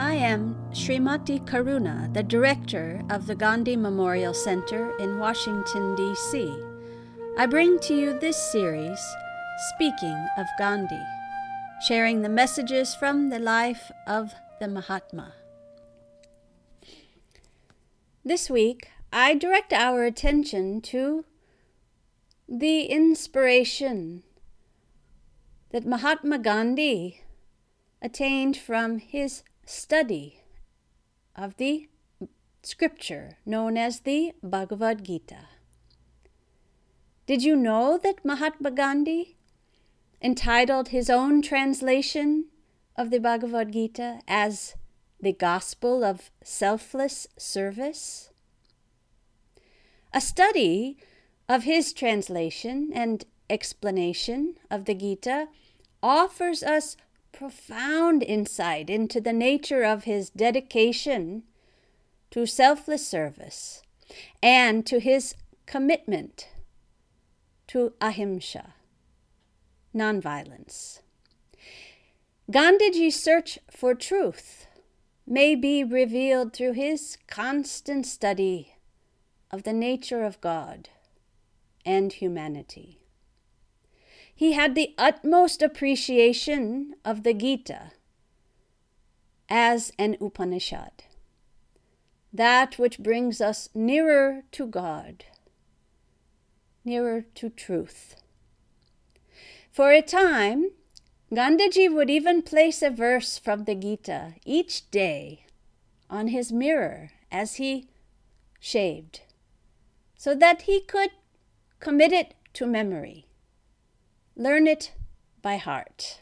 I am Srimati Karuna, the director of the Gandhi Memorial Center in Washington, D.C. I bring to you this series, Speaking of Gandhi, sharing the messages from the life of the Mahatma. This week, I direct our attention to the inspiration that Mahatma Gandhi attained from his study of the scripture known as the Bhagavad Gita. Did you know that Mahatma Gandhi entitled his own translation of the Bhagavad Gita as the Gospel of Selfless Service? A study of his translation and explanation of the Gita offers us profound insight into the nature of his dedication to selfless service and to his commitment to ahimsa, nonviolence. Gandhiji's search for truth may be revealed through his constant study of the nature of God and humanity. He had the utmost appreciation of the Gita as an Upanishad, that which brings us nearer to God, nearer to truth. For a time, Gandhiji would even place a verse from the Gita each day on his mirror as he shaved, so that he could commit it to memory. Learn it by heart.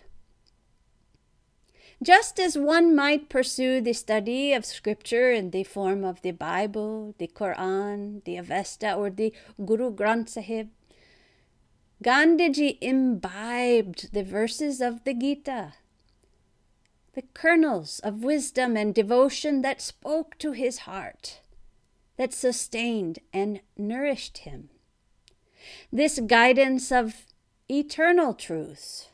Just as one might pursue the study of scripture in the form of the Bible, the Quran, the Avesta, or the Guru Granth Sahib, Gandhiji imbibed the verses of the Gita, the kernels of wisdom and devotion that spoke to his heart, that sustained and nourished him. This guidance of eternal truths,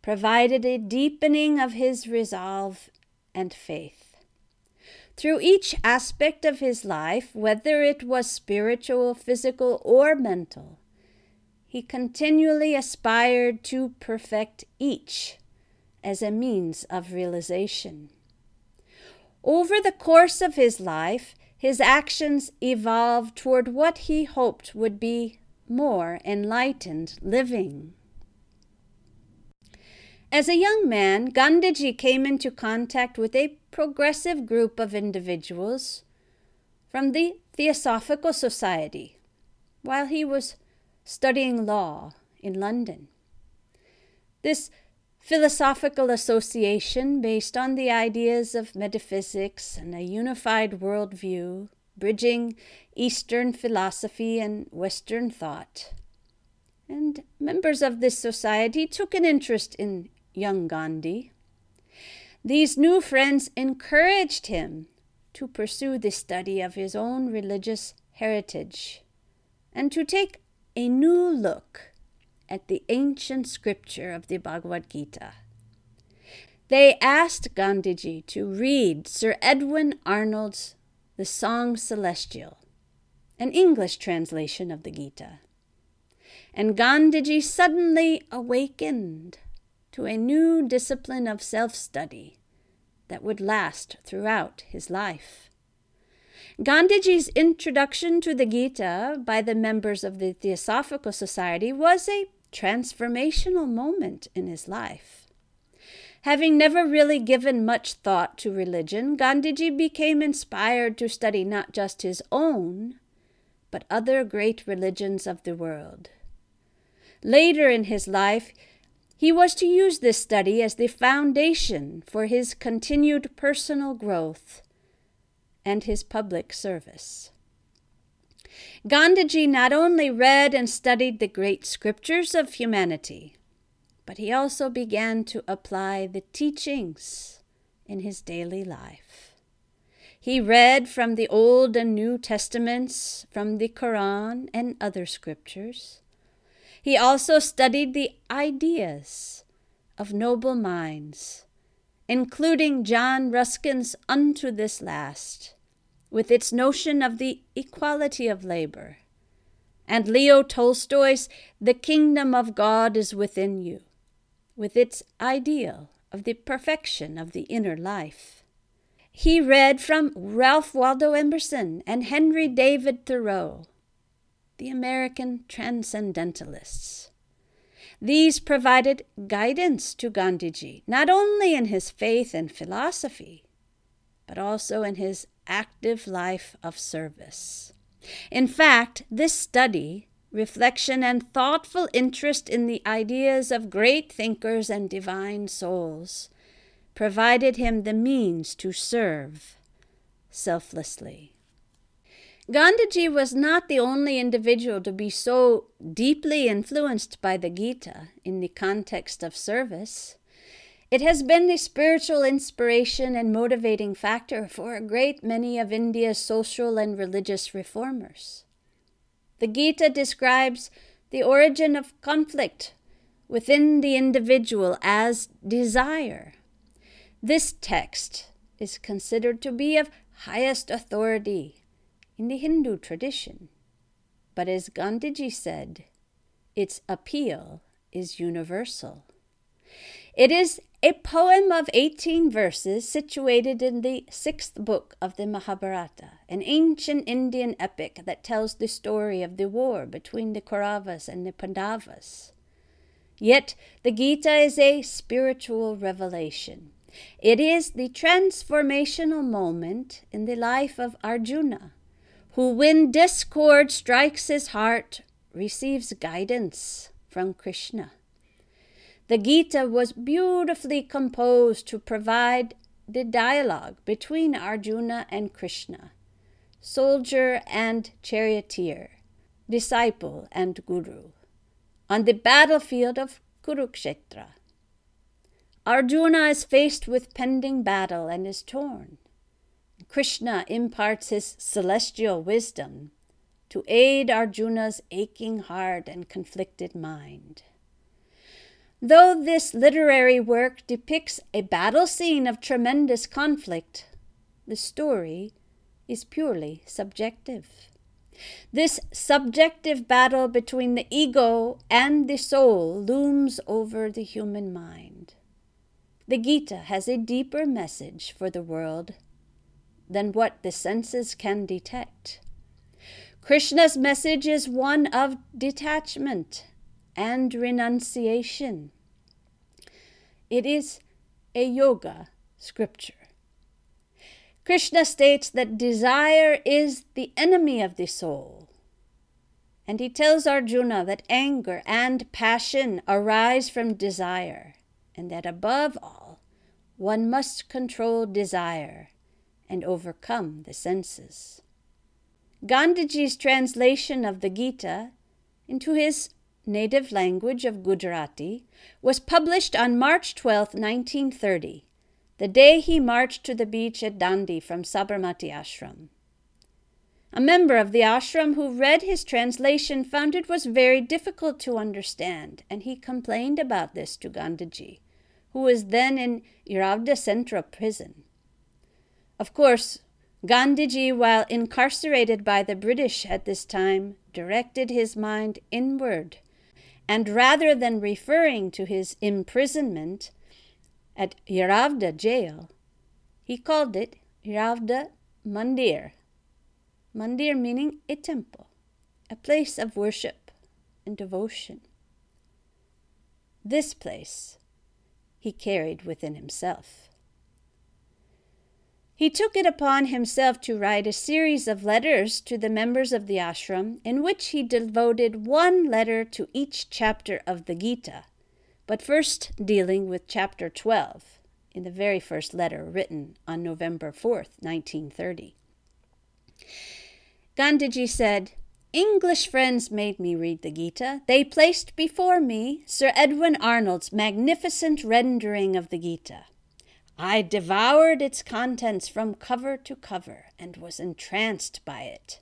provided a deepening of his resolve and faith. Through each aspect of his life, whether it was spiritual, physical, or mental, he continually aspired to perfect each as a means of realization. Over the course of his life, his actions evolved toward what he hoped would be more enlightened living. As a young man, Gandhiji came into contact with a progressive group of individuals from the Theosophical Society while he was studying law in London. This philosophical association, based on the ideas of metaphysics and a unified worldview, bridging Eastern philosophy and Western thought. And members of this society took an interest in young Gandhi. These new friends encouraged him to pursue the study of his own religious heritage and to take a new look at the ancient scripture of the Bhagavad Gita. They asked Gandhiji to read Sir Edwin Arnold's the Song Celestial, an English translation of the Gita. And Gandhiji suddenly awakened to a new discipline of self study that would last throughout his life. Gandhiji's introduction to the Gita by the members of the Theosophical Society was a transformational moment in his life. Having never really given much thought to religion, Gandhiji became inspired to study not just his own, but other great religions of the world. Later in his life, he was to use this study as the foundation for his continued personal growth and his public service. Gandhiji not only read and studied the great scriptures of humanity, but he also began to apply the teachings in his daily life. He read from the Old and New Testaments, from the Quran and other scriptures. He also studied the ideas of noble minds including John Ruskin's Unto This Last, with its notion of the equality of labor, and Leo Tolstoy's The Kingdom of God is Within You, with its ideal of the perfection of the inner life. He read from Ralph Waldo Emerson and Henry David Thoreau, the American transcendentalists. These provided guidance to Gandhiji, not only in his faith and philosophy, but also in his active life of service. In fact, this study, reflection, and thoughtful interest in the ideas of great thinkers and divine souls provided him the means to serve selflessly. Gandhiji was not the only individual to be so deeply influenced by the Gita in the context of service. It has been the spiritual inspiration and motivating factor for a great many of India's social and religious reformers. The Gita describes the origin of conflict within the individual as desire. This text is considered to be of highest authority in the Hindu tradition. But as Gandhiji said, its appeal is universal. It is a poem of 18 verses situated in the sixth book of the Mahabharata, an ancient Indian epic that tells the story of the war between the Kauravas and the Pandavas. Yet the Gita is a spiritual revelation. It is the transformational moment in the life of Arjuna, who, when discord strikes his heart, receives guidance from Krishna. The Gita was beautifully composed to provide the dialogue between Arjuna and Krishna, soldier and charioteer, disciple and guru, on the battlefield of Kurukshetra. Arjuna is faced with pending battle and is torn. Krishna imparts his celestial wisdom to aid Arjuna's aching heart and conflicted mind. Though this literary work depicts a battle scene of tremendous conflict, the story is purely subjective. This subjective battle between the ego and the soul looms over the human mind. The Gita has a deeper message for the world than what the senses can detect. Krishna's message is one of detachment and renunciation. It is a yoga scripture. Krishna states that desire is the enemy of the soul. And he tells Arjuna that anger and passion arise from desire, and that above all, one must control desire and overcome the senses. Gandhiji's translation of the Gita into his native language of Gujarati was published on March 12, 1930, the day he marched to the beach at Dandi from Sabarmati Ashram. A member of the ashram who read his translation found it was very difficult to understand, and he complained about this to Gandhiji, who was then in Yeravda Central prison. Of course, Gandhiji, while incarcerated by the British at this time, directed his mind inward, and rather than referring to his imprisonment at Yeravda jail, he called it Yeravda Mandir. Mandir meaning a temple, a place of worship and devotion. This place he carried within himself. He took it upon himself to write a series of letters to the members of the ashram in which he devoted one letter to each chapter of the Gita, but first dealing with chapter 12 in the very first letter written on November 4th, 1930. Gandhiji said, English friends made me read the Gita. They placed before me Sir Edwin Arnold's magnificent rendering of the Gita. I devoured its contents from cover to cover and was entranced by it.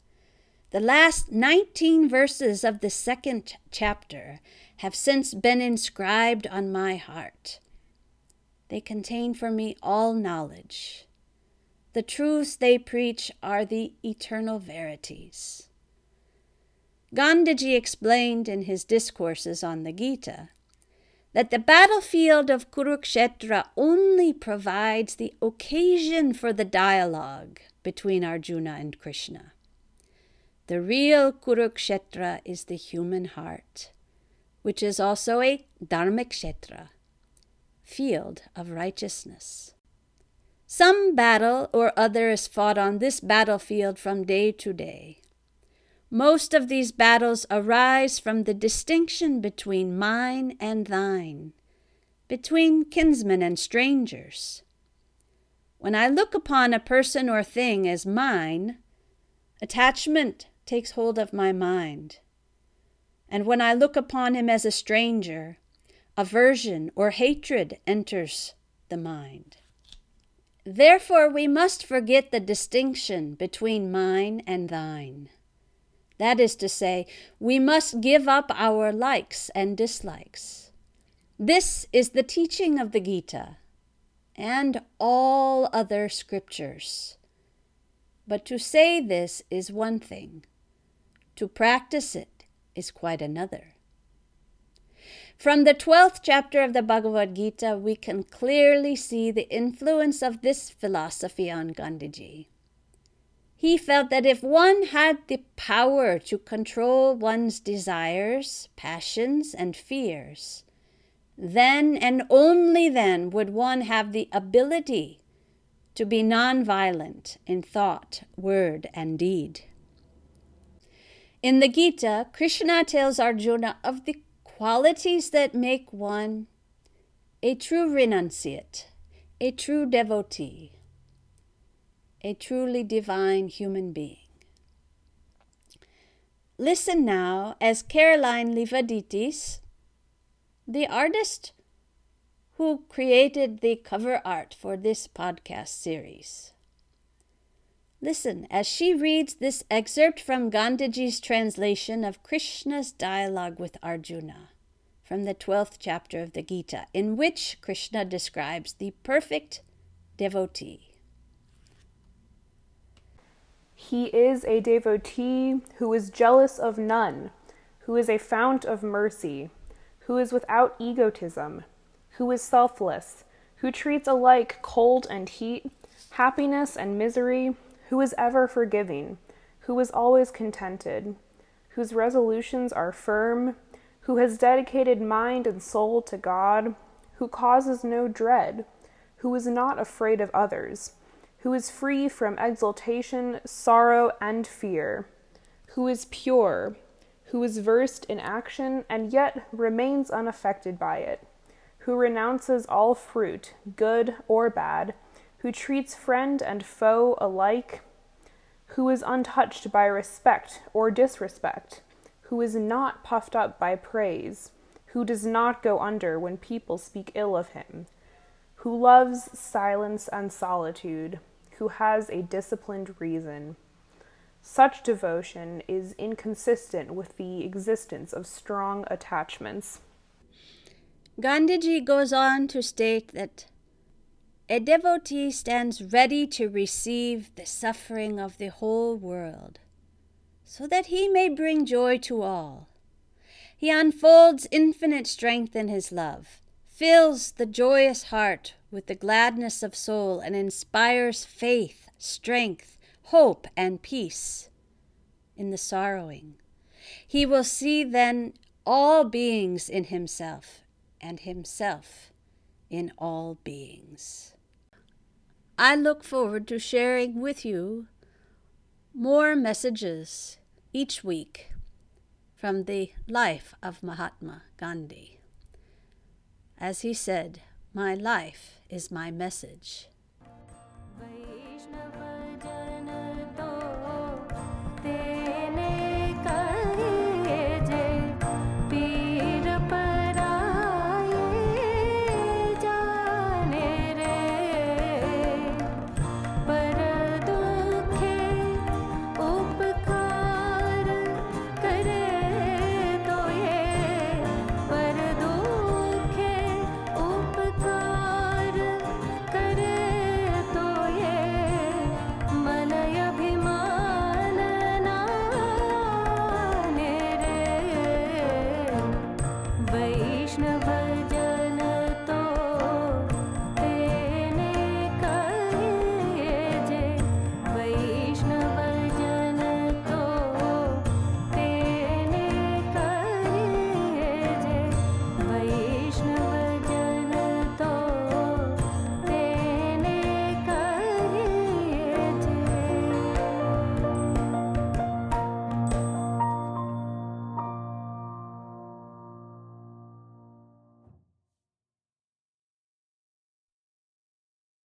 The last 19 verses of the second chapter have since been inscribed on my heart. They contain for me all knowledge. The truths they preach are the eternal verities. Gandhiji explained in his discourses on the Gita that the battlefield of Kurukshetra only provides the occasion for the dialogue between Arjuna and Krishna. The real Kurukshetra is the human heart, which is also a Dharmakshetra, field of righteousness. Some battle or other is fought on this battlefield from day to day. Most of these battles arise from the distinction between mine and thine, between kinsmen and strangers. When I look upon a person or thing as mine, attachment takes hold of my mind. And when I look upon him as a stranger, aversion or hatred enters the mind. Therefore, we must forget the distinction between mine and thine. That is to say, we must give up our likes and dislikes. This is the teaching of the Gita and all other scriptures. But to say this is one thing, to practice it is quite another. From the 12th chapter of the Bhagavad Gita, we can clearly see the influence of this philosophy on Gandhiji. He felt that if one had the power to control one's desires, passions, and fears, then and only then would one have the ability to be nonviolent in thought, word, and deed. In the Gita, Krishna tells Arjuna of the qualities that make one a true renunciate, a true devotee a truly divine human being. Listen now as Caroline Livaditis, the artist who created the cover art for this podcast series. Listen as she reads this excerpt from Gandhiji's translation of Krishna's dialogue with Arjuna from the 12th chapter of the Gita, in which Krishna describes the perfect devotee. He is a devotee who is jealous of none, who is a fount of mercy, who is without egotism, who is selfless, who treats alike cold and heat, happiness and misery, who is ever forgiving, who is always contented, whose resolutions are firm, who has dedicated mind and soul to God, who causes no dread, who is not afraid of others who is free from exultation, sorrow, and fear, who is pure, who is versed in action and yet remains unaffected by it, who renounces all fruit, good or bad, who treats friend and foe alike, who is untouched by respect or disrespect, who is not puffed up by praise, who does not go under when people speak ill of him, who loves silence and solitude, who has a disciplined reason. Such devotion is inconsistent with the existence of strong attachments. Gandhiji goes on to state that a devotee stands ready to receive the suffering of the whole world, so that he may bring joy to all. He unfolds infinite strength in his love, fills the joyous heart with the gladness of soul and inspires faith, strength, hope, and peace in the sorrowing. He will see then all beings in himself and himself in all beings. I look forward to sharing with you more messages each week from the life of Mahatma Gandhi. As he said, My life is my message.